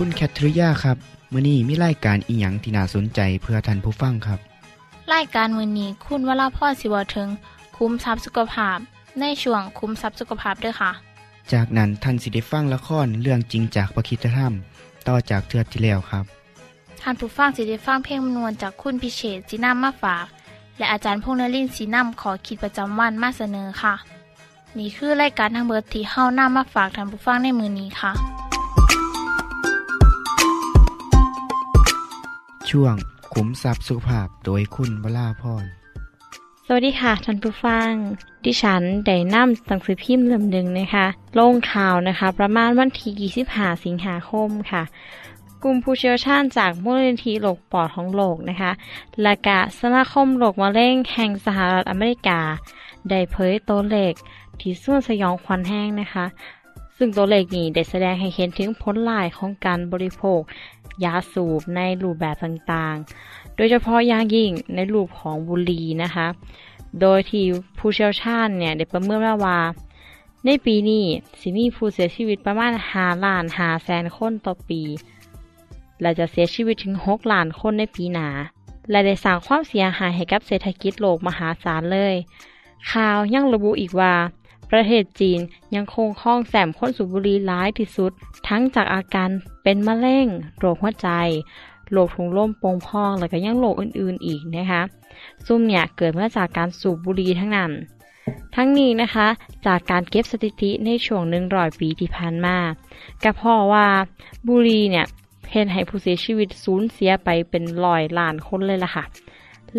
คุณแคทริยาครับมื้อนี้มีรายการอีหยังที่น่าสนใจเพื่อท่านผู้ฟังครับรายการมือนี้คุณวราพรสิวถึง คุ้มทรัพย์สุขภาพ ในช่วงคุ้มทรัพย์สุขภาพด้วยค่ะ จากนั้นท่านสิได้ฟังละครเรื่องจริงจากประคีตธรรม ต่อจากเทือกที่แล้วครับท่านผู้ฟังสิได้ฟังเพลงมนวนจากคุณพิเชษจีนัมมาฝาก และอาจารย์พงษ์นรินทร์สีนัมขอขีดประจำวันมาเสนอค่ะ นี่คือรายการทางเบอร์ที่เฮ้านํมาฝากท่านผู้ฟังในมือนี้ค่ะ ช่วงขุมทรัพย์สุภาพโดยคุณวราพรสวัสดีค่ะท่านผู้ฟัง ดิฉันได้นำหนังสือพิมพ์เล่มหนึ่งนะคะลงข่าวนะคะ ประมาณวันที่25สิงหาคมค่ะ กลุ่มผู้เชี่ยวชาญจากมูลนิธิโรคปอดของโลกนะคะ และกะสมาคมโรคมะเร็งแห่งสหรัฐอเมริกา ได้เผยตัวเลขที่ส่วนสยองขวัญแห้งนะคะ ซึ่งตัวเลขนี้ได้แสดงให้เห็นถึงผลลายของการบริโภค ยาสูบในรูปแบบต่างๆ โดยเฉพาะอย่างยิ่งในรูปของบุหรี่นะคะ โดยที่ผู้เชี่ยวชาญเนี่ยได้ประเมินว่า ในปีนี้สิมีผู้เสียชีวิตประมาณ5ล้าน5แสนคนต่อปี และจะเสียชีวิตถึง6ล้านคนในปีหนา และได้สร้างความเสียหายให้กับเศรษฐกิจโลกมหาศาลเลย ข่าวยังระบุอีกว่า ประเทศจีนยังคงครองแสมคนสูบบุหรี่ร้ายที่สุด ทั้งจากอาการเป็นมะเร็งโรคหัวใจโรคถุงลมโป่งพอง และก็ยังโรคอื่นๆอีกนะคะซุ่มเนี่ยเกิดมาจากการสูบบุหรี่ทั้งนั้น ทั้งนี้นะคะ จากการเก็บสถิติในช่วงหนึ่งร้อยปีที่ผ่านมาก็เพราะว่าบุหรี่เนี่ยเห็นให้ผู้เสียชีวิตสูญเสียไปเป็นร้อยล้านคนเลยล่ะค่ะ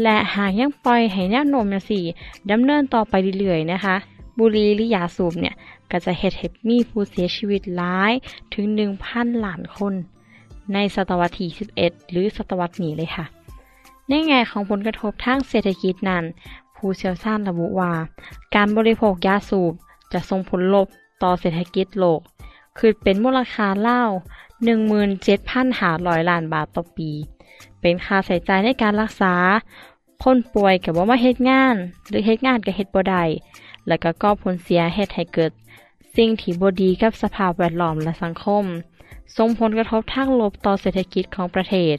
และหากยังปล่อยให้แนวโน้มอย่างสี่ดำเนินต่อไปเรื่อยๆนะคะ บุหรี่หรือยาสูบเนี่ย ก็จะเฮ็ดให้มีผู้เสียชีวิตหลายถึง 1,000ล้านคน ในศตวรรษที่11 หรือศตวรรษนี้เลยค่ะ ในแง่ของผลกระทบทางเศรษฐกิจนั้น ผู้เชี่ยวชาญระบุว่า การบริโภคยาสูบจะส่งผลลบต่อเศรษฐกิจโลก คือเป็นมูลค่าเล่า17,500ล้านบาทต่อปี เป็นค่าใช้จ่ายในการรักษา คนป่วยกับว่ามาเฮ็ดงาน หรือเฮ็ดงานกับเฮ็ดบ่ได้ แล้วก็ก่อผลเสียเฮ็ดให้เกิด สิ่งที่บดีกับสภาพแวดล้อมและสังคม ส่งผลกระทบทางลบต่อเศรษฐกิจของประเทศ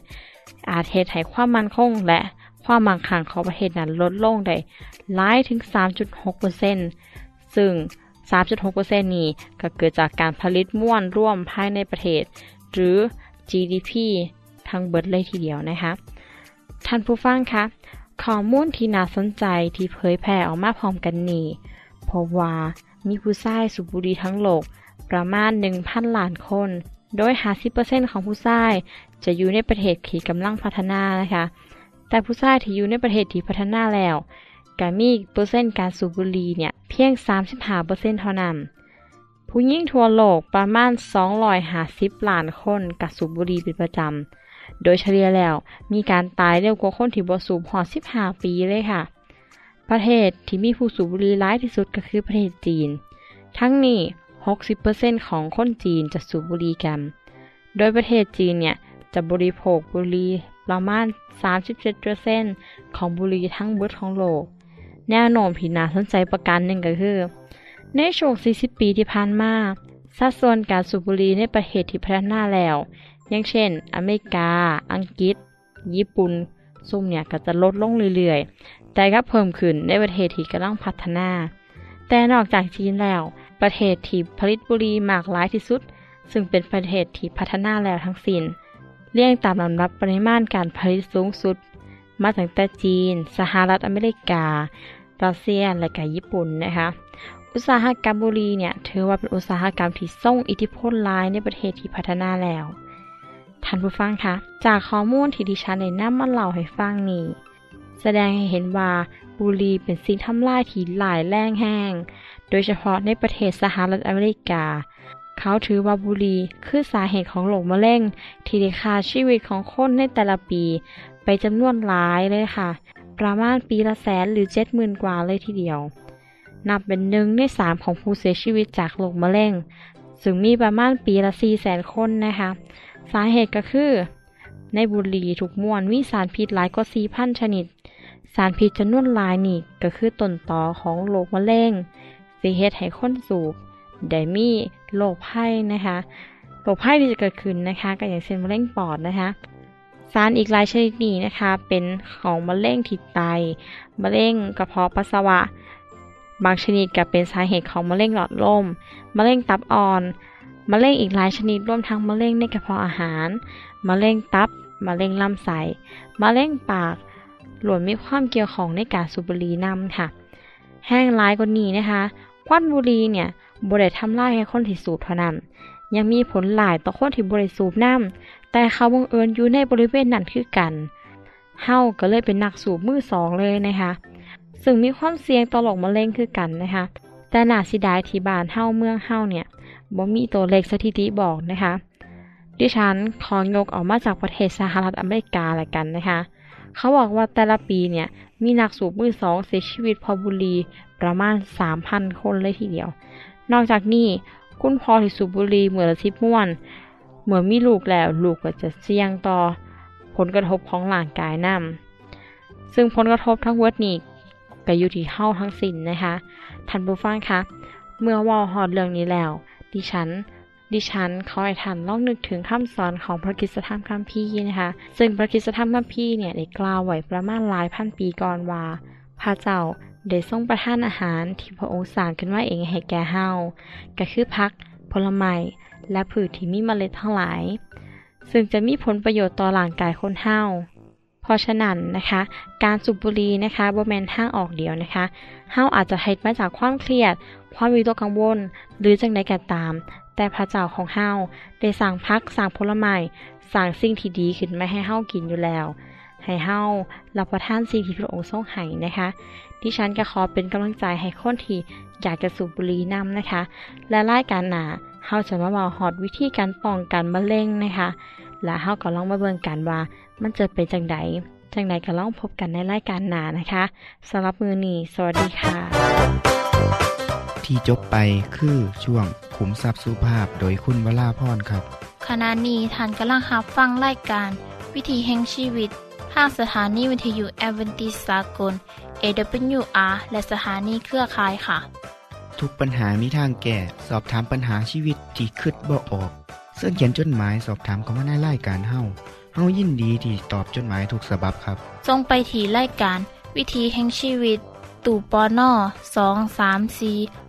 อาจเฮ็ดให้ความมั่นคงและความมั่งคั่งของประเทศนั้นลดลงได้หลายถึง 3.6%ซึ่ง 3.6%นี้ก็เกิดจากการผลิตม้วนร่วมภายในประเทศ หรือ GDP ทั้งเบิดเลยทีเดียวนะคะท่านผู้ฟังคะข้อมูลที่น่าสนใจที่เผยแพร่ออกมาพร้อมกันนี้ พราะว่ามีผู้ชายสูบบุหรี่ทั้งโลกประมาณ 1,000ล้านคน โดย 50%ของผู้ชายจะอยู่ในประเทศที่กำลังพัฒนานะคะ แต่ผู้ชายที่อยู่ในประเทศที่พัฒนาแล้วก็มีเปอร์เซ็นต์การสูบบุหรี่เนี่ยเพียง 35%เท่านั้น ผู้หญิงทั่วโลกประมาณ 250ล้านคนกับสูบบุหรี่เป็นประจำ โดยเฉลี่ยแล้วมีการตายเร็วกว่าคนที่บ่สูบหอด15 ปีเลยค่ะ ประเทศที่มีผู้สูบบุหรี่ร้ายที่สุดก็คือประเทศจีน ทั้งนี้ 60%ของคนจีนจะสูบบุหรี่กัน โดยประเทศจีนเนี่ยจะบริโภคบุหรี่ประมาณ 37%ของบุหรี่ทั้งเบิดของโลก แนวโน้มที่น่าสนใจประการหนึ่งก็คือ ในช่วง 40 ปีที่ผ่านมาสัดส่วนการสูบบุหรี่ในประเทศที่พัฒนาแล้ว อย่างเช่น อเมริกา อังกฤษ ญี่ปุ่นซุ่มเนี่ยก็จะลดลงเรื่อยๆ แต่ก็เพิ่มขึ้นในประเทศที่กำลังพัฒนา แต่นอกจากจีนแล้ว ประเทศที่ผลิตบุหรี่มากหลายที่สุด ซึ่งเป็นประเทศที่พัฒนาแล้วทั้งสิน้นเรียงตามลำดับปริมาณการผลิตสูงสุด มาตั้งแต่จีน สหรัฐอเมริกา รัสเซีย และก็ญี่ปุ่นนะคะ อุตสาหกรรมบุหรี่เนี่ยถือว่าเป็นอุตสาหกรรมที่ส่งอิทธิพลหลายในประเทศที่พัฒนาแล้ว ท่านผู้ฟังคะ จากข้อมูลที่ดิฉันได้นำมาเล่าให้ฟังนี้ แสดงให้เห็นว่าบุหรี่เป็นสิ่งทำลายที่หลายแรงแห้ง โดยเฉพาะในประเทศสหรัฐอเมริกา เขาถือว่าบุหรี่คือสาเหตุของโรคมะเร็งที่ได้ฆ่าชีวิตของคนในแต่ละปี ไปจำนวนหลายเลยค่ะ ประมาณปีละแสนหรือเจ็ดหมื่นกว่าเลยทีเดียว นับเป็นหนึ่งในสามของผู้เสียชีวิตจากโรคมะเร็งซึ่งมีประมาณปีละสี่แสนคนนะคะ สาเหตุก็คือ ในบุหรี่ถูกมวนมีสารพิษหลายกว่าสี่พันชนิดารพิษจำนวนลายนี่ก็คือต้นตอของโรคมะเร็งสิเหตุให้คนสูบได้มีโรคไข้นะคะโรคไข้ที่จะเกิดขึ้นนะคะก็อย่างเช่นมะเร็งปอดนะคะ สารอีกหลายชนิดนี้นะคะ เป็นของมะเร็งที่ไตมะเร็งกระเพาะปัสสาวะ บางชนิดก็เป็นสาเหตุของมะเร็งหลอดลมมะเร็งตับอ่อนมะเร็งอีกหลายชนิดรวมทั้งมะเร็งในกระเพาะอาหารมะเร็งตับมะเร็งลำไส้มะเร็งปาก หลวนมีความเกี่ยวของในการสูบบุหรี่นำค่ะ แห้งร้ายกว่านี้นะคะควันบุหรี่เนี่ยบริทำลายให้คนที่สูบเท่านั้นยังมีผลหลายต่อคนที่บริสูบน้ำแต่เขาบังเอิญอยู่ในบริเวณนั้นคือกัน เฮาก็เลยเป็นนักสูบมือสองเลยนะคะ ซึ่งมีความเสี่ยงต่อโรคมะเร็งคือกันนะคะ แต่นาสิดายที่บ้านเฮาเมืองเฮาเนี่ยบ่มีตัวเลขสถิติบอกนะคะ ดิฉันขอยกออกมาจากประเทศสหรัฐอเมริกาละกันนะคะ เขาบอกว่าแต่ละปีเนี่ย มีนักสูบมือสองเสียชีวิตพอบุรีประมาณ 3,000 คนเลยทีเดียว นอกจากนี้คุณพ่อที่สูบบุรี่เมื่อละสิบม้วนเมื่อมีลูกแล้วลูกก็จะเสี่ยงต่อ ผลกระทบของร่างกายนำซึ่งผลกระทบทั้งเวิร์ดนี้ก็อยู่ที่เฮาทั้งสิ้นนะคะท่านผู้ฟังคะเมื่อว่าฮอดเรื่องนี้แล้ว ดิฉัน ดิฉันขอให้ท่านลองนึกถึงคำสอนของพระคริสตธรรมคัมภีร์นะคะ ซึ่งพระคริสตธรรมคัมภีร์เนี่ยได้กล่าวไว้ประมาณหลายพันปีก่อนว่า พระเจ้าได้ทรงประทานอาหารที่พระองค์สร้างขึ้นมาเองให้แก่เฮาก็คือพัก ผลไม้และพืชที่มีเมล็ดทั้งหลาย ซึ่งจะมีผลประโยชน์ต่อร่างกายคนเฮาเพราะฉะนั้นนะคะ การสูบบุหรี่นะคะบ่แม่นทางออกเดียวนะคะเฮาอาจจะเฮ็ดมาจากความเครียด ความวิตกกังวล หรือจังใดก็ตาม แต่พระเจ้าของเฮาได้สร้างพักสร้างผลไม้สร้างสิ่งที่ดีขึ้นมาให้เฮากินอยู่แล้ว ให้เฮารับประทานสิ่งที่พระองค์ทรงให้นะคะ ดิฉันก็ขอเป็นกำลังใจให้คนที่อยากจะสูบบุหรี่นำนะคะ และรายการหนาเฮาจะมาบอกฮอดวิธีการป้องกันมะเร็งนะคะ และเฮาก็ลองมาเบิ่งกันว่า มันจะเป็นจังไดจังไดก็ลองพบกันในรายการหนานะคะสำหรับมือนี้สวัสดีค่ะ ที่จบไปคือช่วงขุมทรัพย์สุภาพโดยคุณวราพรครับ ขณะนี้ท่านกำลังรับฟังรายการ วิถีแห่งชีวิตทางสถานีวิทยุแอเวนติสากล AWR และสถานีเครือข่ายค่ะ ทุกปัญหามีทางแก้สอบถามปัญหาชีวิตที่คิดบ่ออก เสื้อเขียนจดหมายสอบถามเขามาในรายการเฮาเฮายินดีที่ตอบจดหมายถูกสาบบครับ ทรงไปถีรายการ วิถีแห่งชีวิตตู่ปอน่อสองสามสี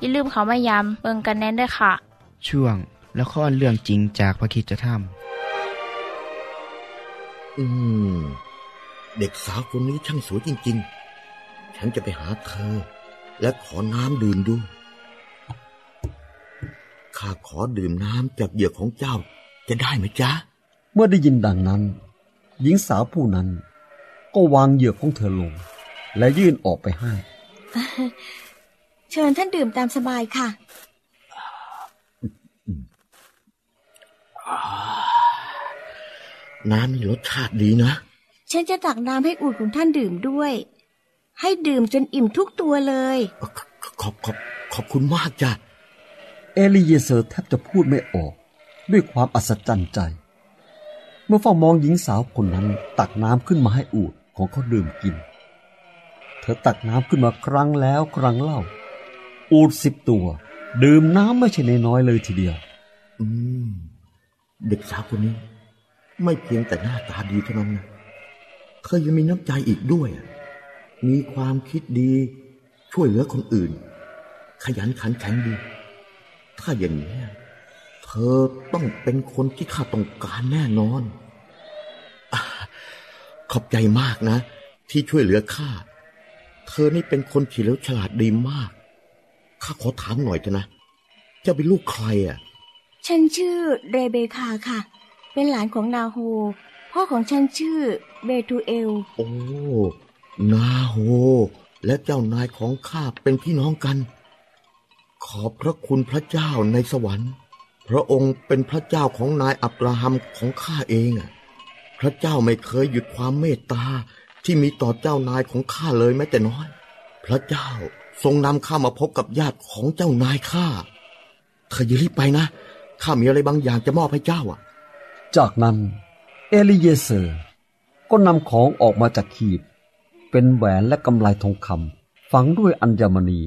อย่าลืมเขามายามเบิงกันแน่นด้วยค่ะ ช่วงละครเรื่องจริงจากพระคิดจะทอืม เด็กสาวคนนี้ช่างสวยจริง ๆ ฉันจะไปหาเธอ และขอน้ำดื่มด้วยข้าขอดื่มน้ำจากเหยือกของเจ้าจะได้ไหมจ๊ะ เมื่อได้ยินดังนั้น หญิงสาวผู้นั้น ก็วางเหยือกของเธอลง และยื่นออกไปให้ เชิญท่านดื่มตามสบายค่ะ น้ำนี่รสชาติดีนะ ฉันจะตักน้ำให้อุ่นของท่านดื่มด้วย ให้ดื่มจนอิ่มทุกตัวเลยขขอบขอบขอบคุณมากจ้ะ เอลีเยเซอร์แทบจะพูดไม่ออก ด้วยความอัศจรรย์ใจ เมื่อเฝ้ามองหญิงสาวคนนั้น ตักน้ำขึ้นมาให้อูดของเขาดื่มกินเธอตักน้ำขึ้นมาครั้งแล้วครั้งเล่า อูดสิบตัว ดื่มน้ำไม่ใช่นน้อยเลยทีเดียว อืม เด็กสาวคนนี้ ไม่เพียงแต่หน้าตาดีเท่านั้นนะเธอยังมีน้ำใจอีกด้วย มีความคิดดี ช่วยเหลือคนอื่น ขยันขันแข็งดี ถ้าอย่างนี้เธอต้องเป็นคนที่ข้าต้องการแน่นอนอขอบใจมากนะ ที่ช่วยเหลือข้า เธอนี่เป็นคนเฉลียวฉลาดดีมาก ข้าขอถามหน่อยเถอะนะ เจ้าเป็นลูกใครอะ ฉันชื่อเรเบคาค่ะ เป็นหลานของนาโฮ พ่อของฉันชื่อเบทูเอล โอ้ นาโฮ และเจ้านายของข้าเป็นพี่น้องกัน ขอบพระคุณพระเจ้าในสวรรค์ พระองค์เป็นพระเจ้าของนายอับราฮัมของข้าเองอะพระเจ้าไม่เคยหยุดความเมตตาที่มีต่อเจ้านายของข้าเลยแม้แต่น้อย พระเจ้า ทรงนำข้ามาพบกับญาติของเจ้านายข้าเธออย่ารีบไปนะ ข้ามีอะไรบางอย่างจะมอบให้เจ้าอะ จากนั้นเอลิเยเซอร์ ก็นำของออกมาจากขีบ เป็นแหวนและกำไลทองคำฝังด้วยอัญมณี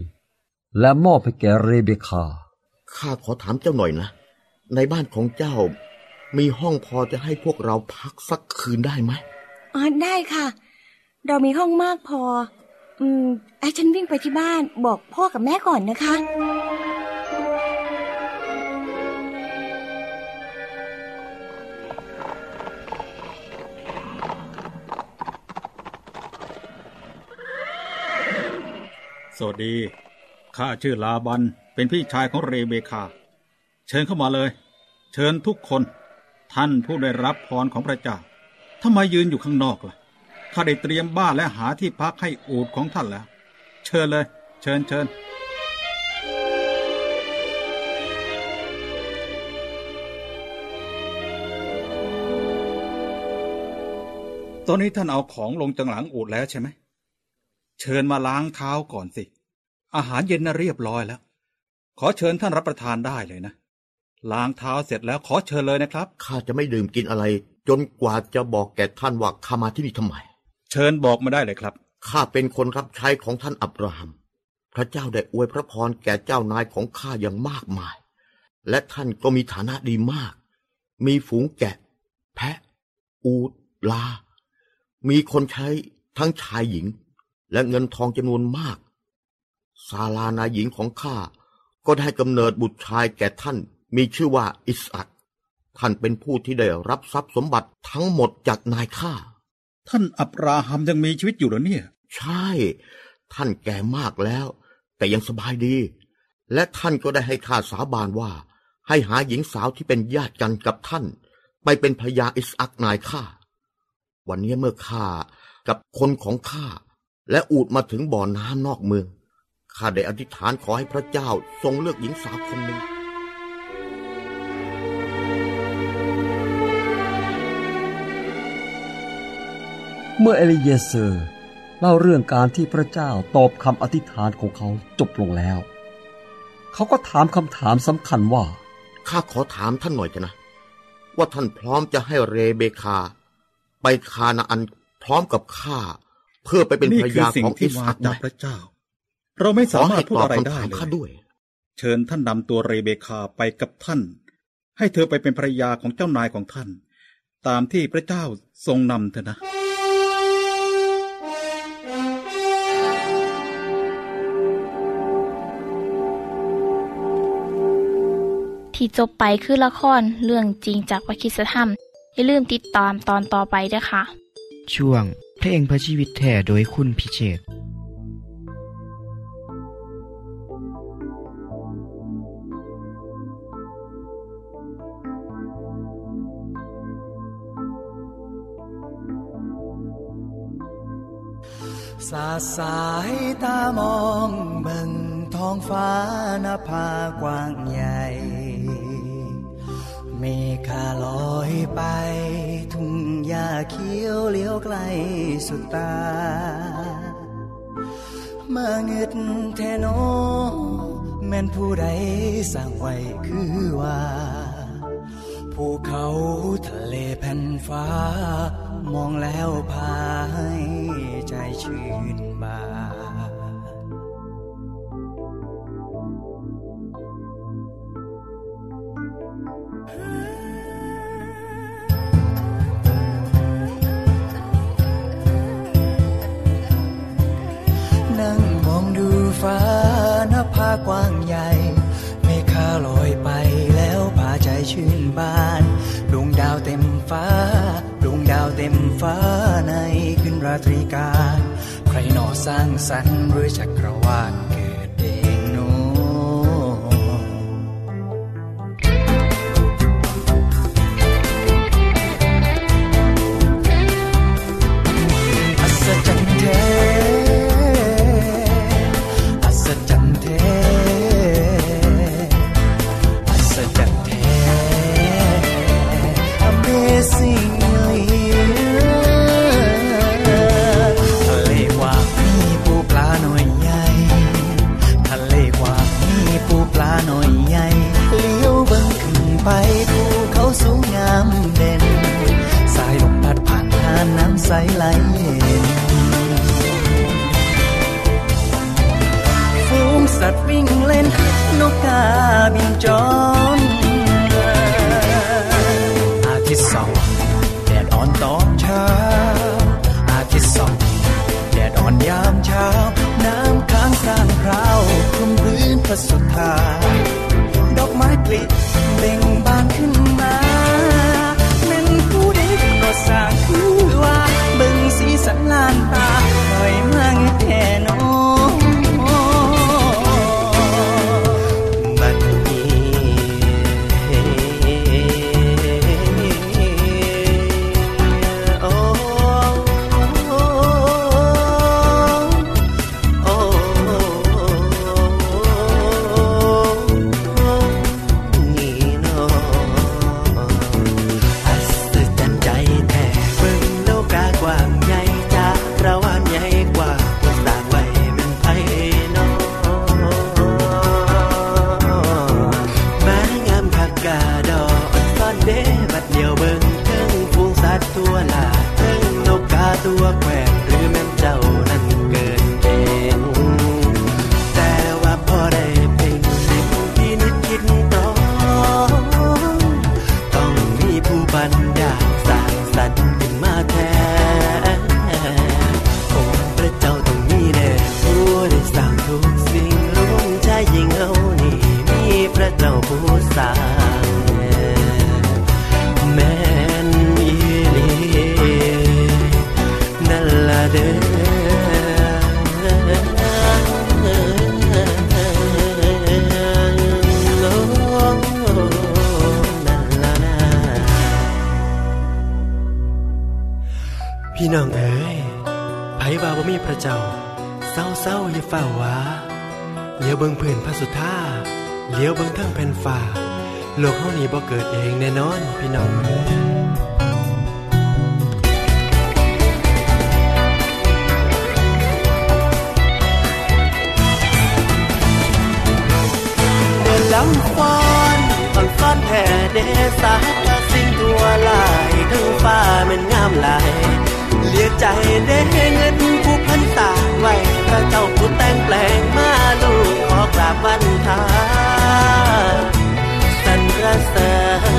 และมอบให้แก่เรเบคา ข้าขอถามเจ้าหน่อยนะ ในบ้านของเจ้ามีห้องพอจะให้พวกเราพักสักคืนได้ไหมอ๋อได้ค่ะ เรามีห้องมากพอ อืมไอ้ฉันวิ่งไปที่บ้านบอกพ่อกับแม่ก่อนนะคะ สวัสดี ข้าชื่อลาบัน เป็นพี่ชายของเรเบคา เชิญเข้ามาเลย เชิญทุกคน ท่านผู้ได้รับพรของพระเจ้าทำไมยืนอยู่ข้างนอกล่ะ ข้าได้เตรียมบ้านและหาที่พักให้อูดของท่านแล้ว เชิญเลย เชิญเชิญตอนนี้ท่านเอาของลงจังหลังอูดแล้วใช่ไหม เชิญมาล้างเท้าก่อนสิ อาหารเย็นน่ะเรียบร้อยแล้ว ขอเชิญท่านรับประทานได้เลยนะ ล้างเท้าเสร็จแล้วขอเชิญเลยนะครับ ข้าจะไม่ดื่มกินอะไร จนกว่าจะบอกแก่ท่านว่าข้ามาที่นี่ทำไม เชิญบอกมาได้เลยครับ ข้าเป็นคนรับใช้ของท่านอับราฮัม พระเจ้าได้อวยพระพรแก่เจ้านายของข้าอย่างมากมาย และท่านก็มีฐานะดีมาก มีฝูงแกะ แพะ อูดลา มีคนใช้ทั้งชายหญิง และเงินทองจำนวนมาก ซาลานายหญิงของข้าก็ได้กำเนิดบุตรชายแก่ท่านมีชื่อว่าอิสอักท่านเป็นผู้ที่ได้รับทรัพย์สมบัติทั้งหมดจากนายข้า ท่านอับราฮัมยังมีชีวิตอยู่เหรอเนี่ย ใช่ ท่านแก่มากแล้ว แต่ยังสบายดี และท่านก็ได้ให้ข้าสาบานว่า ให้หาหญิงสาวที่เป็นญาติกันกับท่าน ไปเป็นภรรยาอิสอักนายข้าวันนี้เมื่อข้ากับคนของข้าและอูดมาถึงบ่อน้ำนอกเมืองข้าได้อธิษฐานขอให้พระเจ้าทรงเลือกหญิงสาวคนหนึ่ง เมื่อเอลิเยเซอร์เล่าเรื่องการที่พระเจ้าตอบคำอธิษฐานของเขาจบลงแล้ว เขาก็ถามคำถามสำคัญว่า ข้าขอถามท่านหน่อยเถอะนะ ว่าท่านพร้อมจะให้เรเบคา ไปคานาอันพร้อมกับข้า เพื่อไปเป็นนี่ภรรคือยาสิ่ขงองที่อิสมาอักไหมจากพระเจ้า เราไม่ขสาอมารให้ถพูดตอบอะไรคำได้ถามเลข้ายด้วยเชิญท่านนำตัวเรเบคาไปกับท่าน ให้เธอไปเป็นภรรยาของเจ้านายของท่าน ตามที่พระเจ้าทรงนำเถอะนะ ที่จบไปคือละครเรื่องจริงจากวิคิสธรรม อย่าลืมติดตามตอนต่อไปด้วยค่ะ ช่วงเพลงพระชีวิตแท่โดยคุณพิเชษฐ์สาดสายตามองเบิ่งท้องฟ้าหน้าผากว้างใหญ่ เมฆาลอยไป ทุ่งหญ้าเขียวเลี้ยวไกลสุดตา มาเงิดแทนอแม่นผู้ใดสร้างไว้คือว่าภูเขาทะเลแผ่นฟ้า มองแล้วพายใจชื่นบาน ราตรีกาใครหนอสร้างสรรค์หรือจักรวาล สัวิ่งเล่น นกกาบินจออาทิตย์สองแดดอ่อนตอนเช้า อาทิตย์สองแดดอ่อนยามเช้า น้ำค้างครางคราวคลุมพื้นพระสุธาดอกไม้กลิดี่น้องเอ๋ยไผว่าบ่มีพระเจ้าเศร้าเศร้าอย่าเฝ้าวาเลี้ยวเบิ่งพื้นพระสุธาเลี้ยวเบิ่งทั้งแผ่นฟ้าโลกเฮานี้บ่เกิดเองแน่นอนพี่น้องเอ๋ยลำฟ้อนฟังฟ้อนแผ่เดสาสิ่งตัวหลายทั้งฟ้ามันงามหลาย สียใจได้เงินผู้พันตาไว้พระเจ้าผู้แต่งแปลงมาลูกขอกราบบันทาสันรเสริ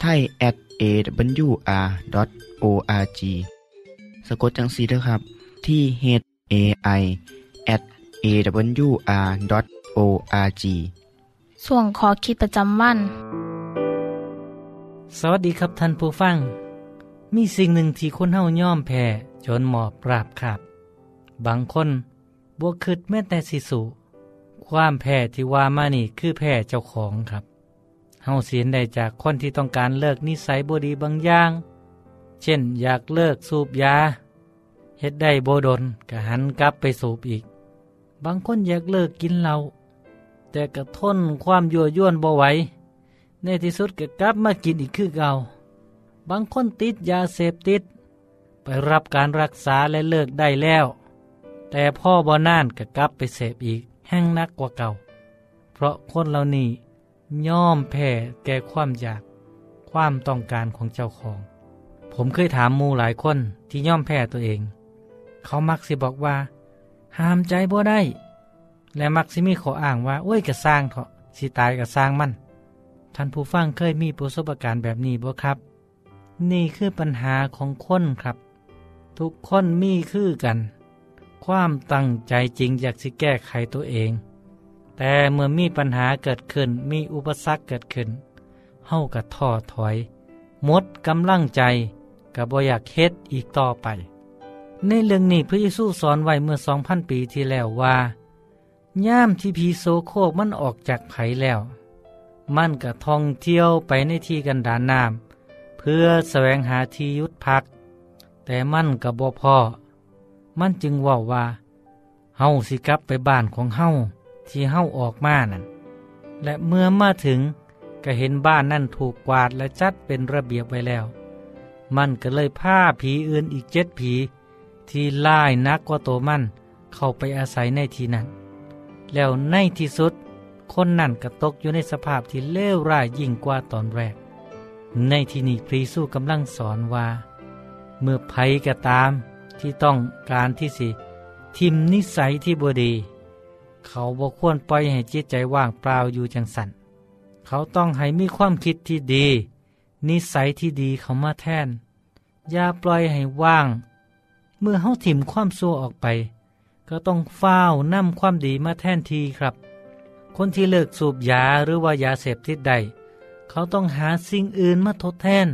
ไทย at awr.org สะกดจังสีนะครับ ที่ h a i at awr.org ส่วนขอคิดประจำวัน สวัสดีครับท่านผู้ฟัง มีสิ่งหนึ่งที่คนเฮาย่อมแพ้จนหมอบปราบขาดบางคนบวกคืดแม้แต่สิสูความแพ้ที่ว่ามานี่คือแพ้เจ้าของครับ เฮาเสียนได้จากคนที่ต้องการเลิกนิสัยบดีบางอย่าง เช่นอยากเลิกสูบยาเฮ็ดได้โบดนก็หันกลับไปสูบอีก บางคนอยากเลิกกินเหล้าแต่ก็ทนความยั่วยวนบ่ไหวในที่สุดก็กลับมากินอีกคือเก่าบางคนติดยาเสพติด ไปรับการรักษาและเลิกได้แล้ว แต่พ่อบ่น่านก็กลับไปเสพอีกแห้งนักกว่าเก่า เพราะคนเหล่านี้ ย่อมแพ้แก่ความอยากความต้องการของเจ้าของ ผมเคยถามมูหลายคนที่ย่อมแพ้ตัวเอง เขามักสิบอกว่า ห้ามใจบ่ได้ และมักสิมีขออ้างว่าโอ้ยกระสร้างเถาะสิตายกระสร้างมัน ท่านผู้ฟังเคยมีประสบการณ์แบบนี้บ่ครับ นี่คือปัญหาของคนครับ ทุกคนมีคือกัน ความตั้งใจจริงอยากสิแก้ไขตัวเอง แต่เมื่อมีปัญหาเกิดขึ้นมีอุปสรรคเกิดขึ้นเฮากับท้อถอยหมดกำลังใจกับบ่อยากเฮ็ดอีกต่อไป ในเรื่องนี้พระเยซูสอนไว้เมื่อสองพันปีที่แล้วว่าย่ามที่พีโซโคกมันออกจากไผแล้ว มันก็ท่องเที่ยวไปในที่กันดานน้ำเพื่อแสวงหาที่ยุดพัก แต่มันกับบ่พอมันจึงว่าว่าเฮาสิกลับไปบ้านของเฮา ที่เฮาออกมานั่น และเมื่อมาถึงก็เห็นบ้านนั่นถูกกวาดและจัดเป็นระเบียบไว้แล้ว มันก็เลยพาผีอื่นอีกเจ็ดผี ที่ล่ายนักกว่าตัวมันเข้าไปอาศัยในที่นั้น แล้วในที่สุด คนนั่นก็ตกอยู่ในสภาพที่เลวร้ายยิ่งกว่าตอนแรก ในที่นี้พรีสู้กำลังสอนว่า เมื่อภัยก็ตามที่ต้องการที่สิทิมนิสัยที่บดี เขาบ่ควรปล่อยให้จิตใจว่างเปล่าอยู่จังสันเขาต้องให้มีความคิดที่ดี นิสัยที่ดีเขามาแทน อย่าปล่อยให้ว่าง เมื่อเขาถิ่มความชั่วออกไป ก็ต้องเฝ้านำความดีมาแทนทีครับ คนที่เลิกสูบยาหรือว่ายาเสพติดใด เขาต้องหาสิ่งอื่นมาทดแทน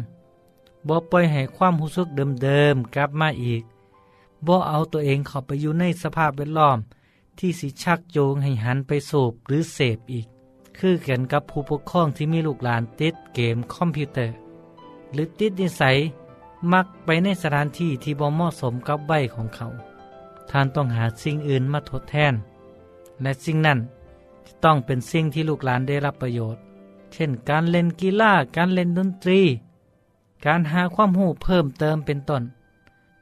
บ่ปล่อยให้ความรู้สึกเดิมๆกลับมาอีกบ่เอาตัวเองเข้าไปอยู่ในสภาพแวดล้อม ที่สิชักโยงให้หันไปสูบหรือเสพอีก คือกันกับผู้ปกครองที่มีลูกหลานติดเกมคอมพิวเตอร์ หรือติดนิสัยมักไปในสถานที่ที่บ่เหมาะสมกับใบของเขา ท่านต้องหาสิ่งอื่นมาทดแทน และสิ่งนั้นต้องเป็นสิ่งที่ลูกหลานได้รับประโยชน์ เช่น การเล่นกีฬาการเล่นดนตรี การหาความรู้เพิ่มเติมเป็นต้น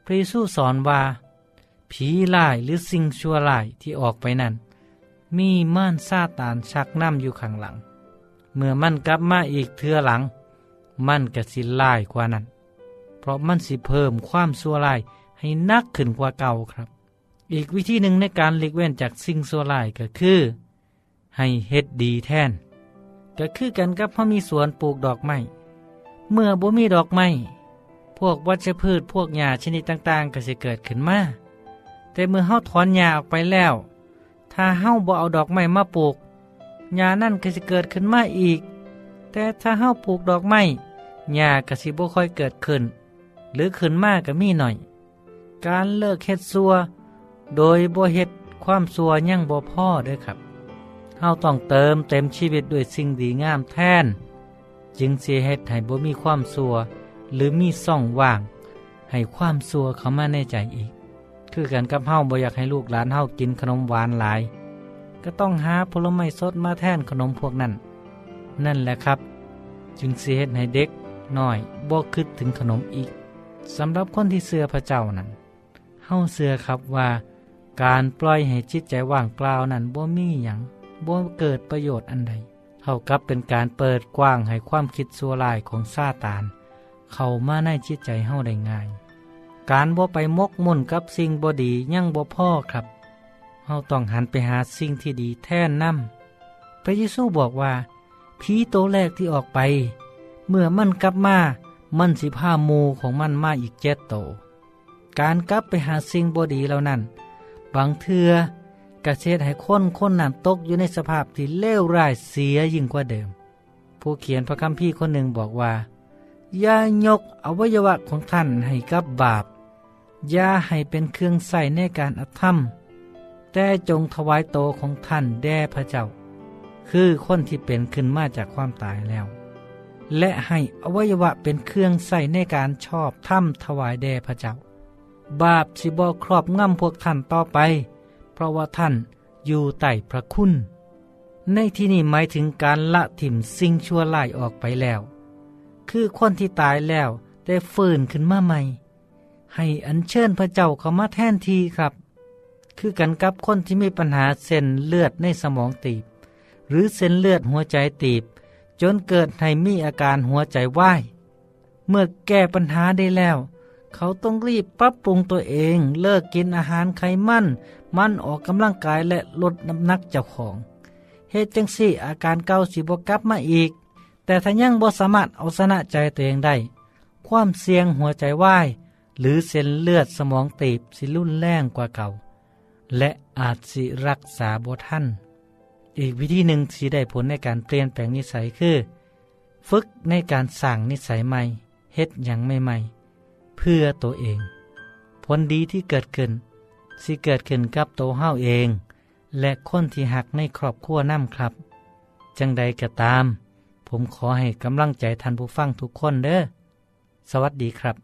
พระเยซูสอนว่า ผีลายหรือสิ่งชั่วลายที่ออกไปนั้นมีม่านซาตานชักน้ำอยู่ข้างหลัง เมื่อมันกลับมาอีกเทือหลัง มันก็สิลายกว่านั้น เพราะมันสิเพิ่มความชั่วลายให้นักขึ้นกว่าเก่าครับ อีกวิธีหนึ่งในการหลีกเว้นจากสิ่งชั่วลายก็คือ ให้เฮ็ดดีแทน ก็คือกันกับพอมีสวนปลูกดอกไม้เมื่อบ่มีดอกไม้พวกวัชพืชพวกหญ้าชนิดต่างๆ ก็สิเกิดขึ้นมา แต่เมื่อเฮาถอนหญ้าออกไปแล้ว ถ้าเฮาบ่เอาดอกไม้มาปลูกหญ้านั่นก็สิเกิดขึ้นมาอีก แต่ถ้าเฮาปลูกดอกไม้หญ้าก็สิบ่ค่อยเกิดขึ้น หรือขึ้นมากก็มีหน่อย การเลิกเฮ็ดซัวโดยบ่เฮ็ดความซัวยังบ่พอเด้อครับเฮาต้องเติมเต็มชีวิตด้วยสิ่งดีงามแทน จึงเสิเฮ็ดให้บ่มีความซัวหรือมีซ่องว่าง ให้ความซัวเข้ามาในใจอีก คือกันกับเฮาบ่อยากให้ลูกหลานเฮากินขนมหวานหลาย ก็ต้องหาผลไม้สดมาแทนขนมพวกนั้น นั่นแหละครับ จึงสิเฮ็ดให้เด็กน้อยบ่คิดถึงขนมอีกสำหรับคนที่เชื่อพระเจ้านั้นเฮาเชื่อครับว่าการปล่อยให้จิตใจว่างเปล่านั้นบ่มีหยังบ่เกิดประโยชน์อันใดเท่ากับเป็นการเปิดกว้างให้ความคิดสัวลายของซาตาน เข้ามาในจิตใจเฮาได้ง่าย การบ่ไปมกมุ่นกับสิ่งบ่ดียั่งบ่พ่อครับเฮาต้องหันไปหาสิ่งที่ดีแท่นนำพระเยซูบอกว่าผีโตแรกที่ออกไป เมื่อมันกลับมามันสิพามูของมันมาอีกเจ็ดโต การกลับไปหาสิ่งบดีเหล่านั้น บางเทือกระเช็ดให้คนคนนั้นตกอยู่ในสภาพที่เลวร้ายเสียยิ่งกว่าเดิม ผู้เขียนพระคัมภีร์คนหนึ่งบอกว่าอย่ายกอวัยวะของท่านให้กับบาป อย่าให้เป็นเครื่องใส่ในการอธรรม แต่จงถวายโตของท่านแด่พระเจ้า คือคนที่เป็นขึ้นมาจากความตายแล้ว และให้อวัยวะเป็นเครื่องใส่ในการชอบธรรมถวายแด่พระเจ้า บาปสิบอครอบงำพวกท่านต่อไป เพราะว่าท่านอยู่ใต้พระคุณ ในที่นี้หมายถึงการละถิ่มสิ่งชั่วร้ายออกไปแล้ว คือคนที่ตายแล้วได้ฟื้นขึ้นมาใหม่ ให้อัญเชิญพระเจ้าเข้ามาแทนทีครับ คือกันกับคนที่มีปัญหาเส้นเลือดในสมองตีบ หรือเส้นเลือดหัวใจตีบ จนเกิดให้มีอาการหัวใจวาย เมื่อแก้ปัญหาได้แล้ว เขาต้องรีบปรับปรุงตัวเองเลิกกินอาหารไขมัน มันออกกำลังกายและลดน้ำหนักเจ้าของเหตุจังสี่อาการเก่าสิบกลับมาอีก แต่ถ้ายังบ่สามารถเอาชนะใจตัวเองได้ ความเสี่ยงหัวใจวาย หรือเส้นเลือดสมองตีบสิรุ่นแรงกว่าเก่า และอาจสิรักษาบ่ทันอีกวิธีหนึ่งที่ได้ผลในการเปลี่ยนแปลงนิสัยคือ ฝึกในการสั่งนิสัยใหม่เฮ็ดอย่างใหม่ๆ เพื่อตัวเอง ผลดีที่เกิดขึ้นสิเกิดขึ้นกับตัวเฮาเอง และคนที่หักในครอบครัวน้ำครับ จังใดก็ตาม ผมขอให้กำลังใจท่านผู้ฟังทุกคนเด้อ สวัสดีครับ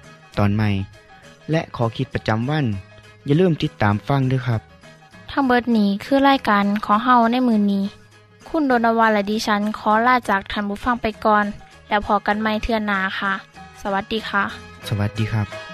ตอนใหม่ และขอคิดประจำวัน อย่าลืมติดตามฟังด้วยครับ ทั้งเบิดนี้คือรายการของเฮาในมือนี้ คุณโดนวาและดิฉันขอลาจากทันบุฟังไปก่อน แล้วพอกันไม่เทื่อนนาค่ะ สวัสดีค่ะ สวัสดีครับ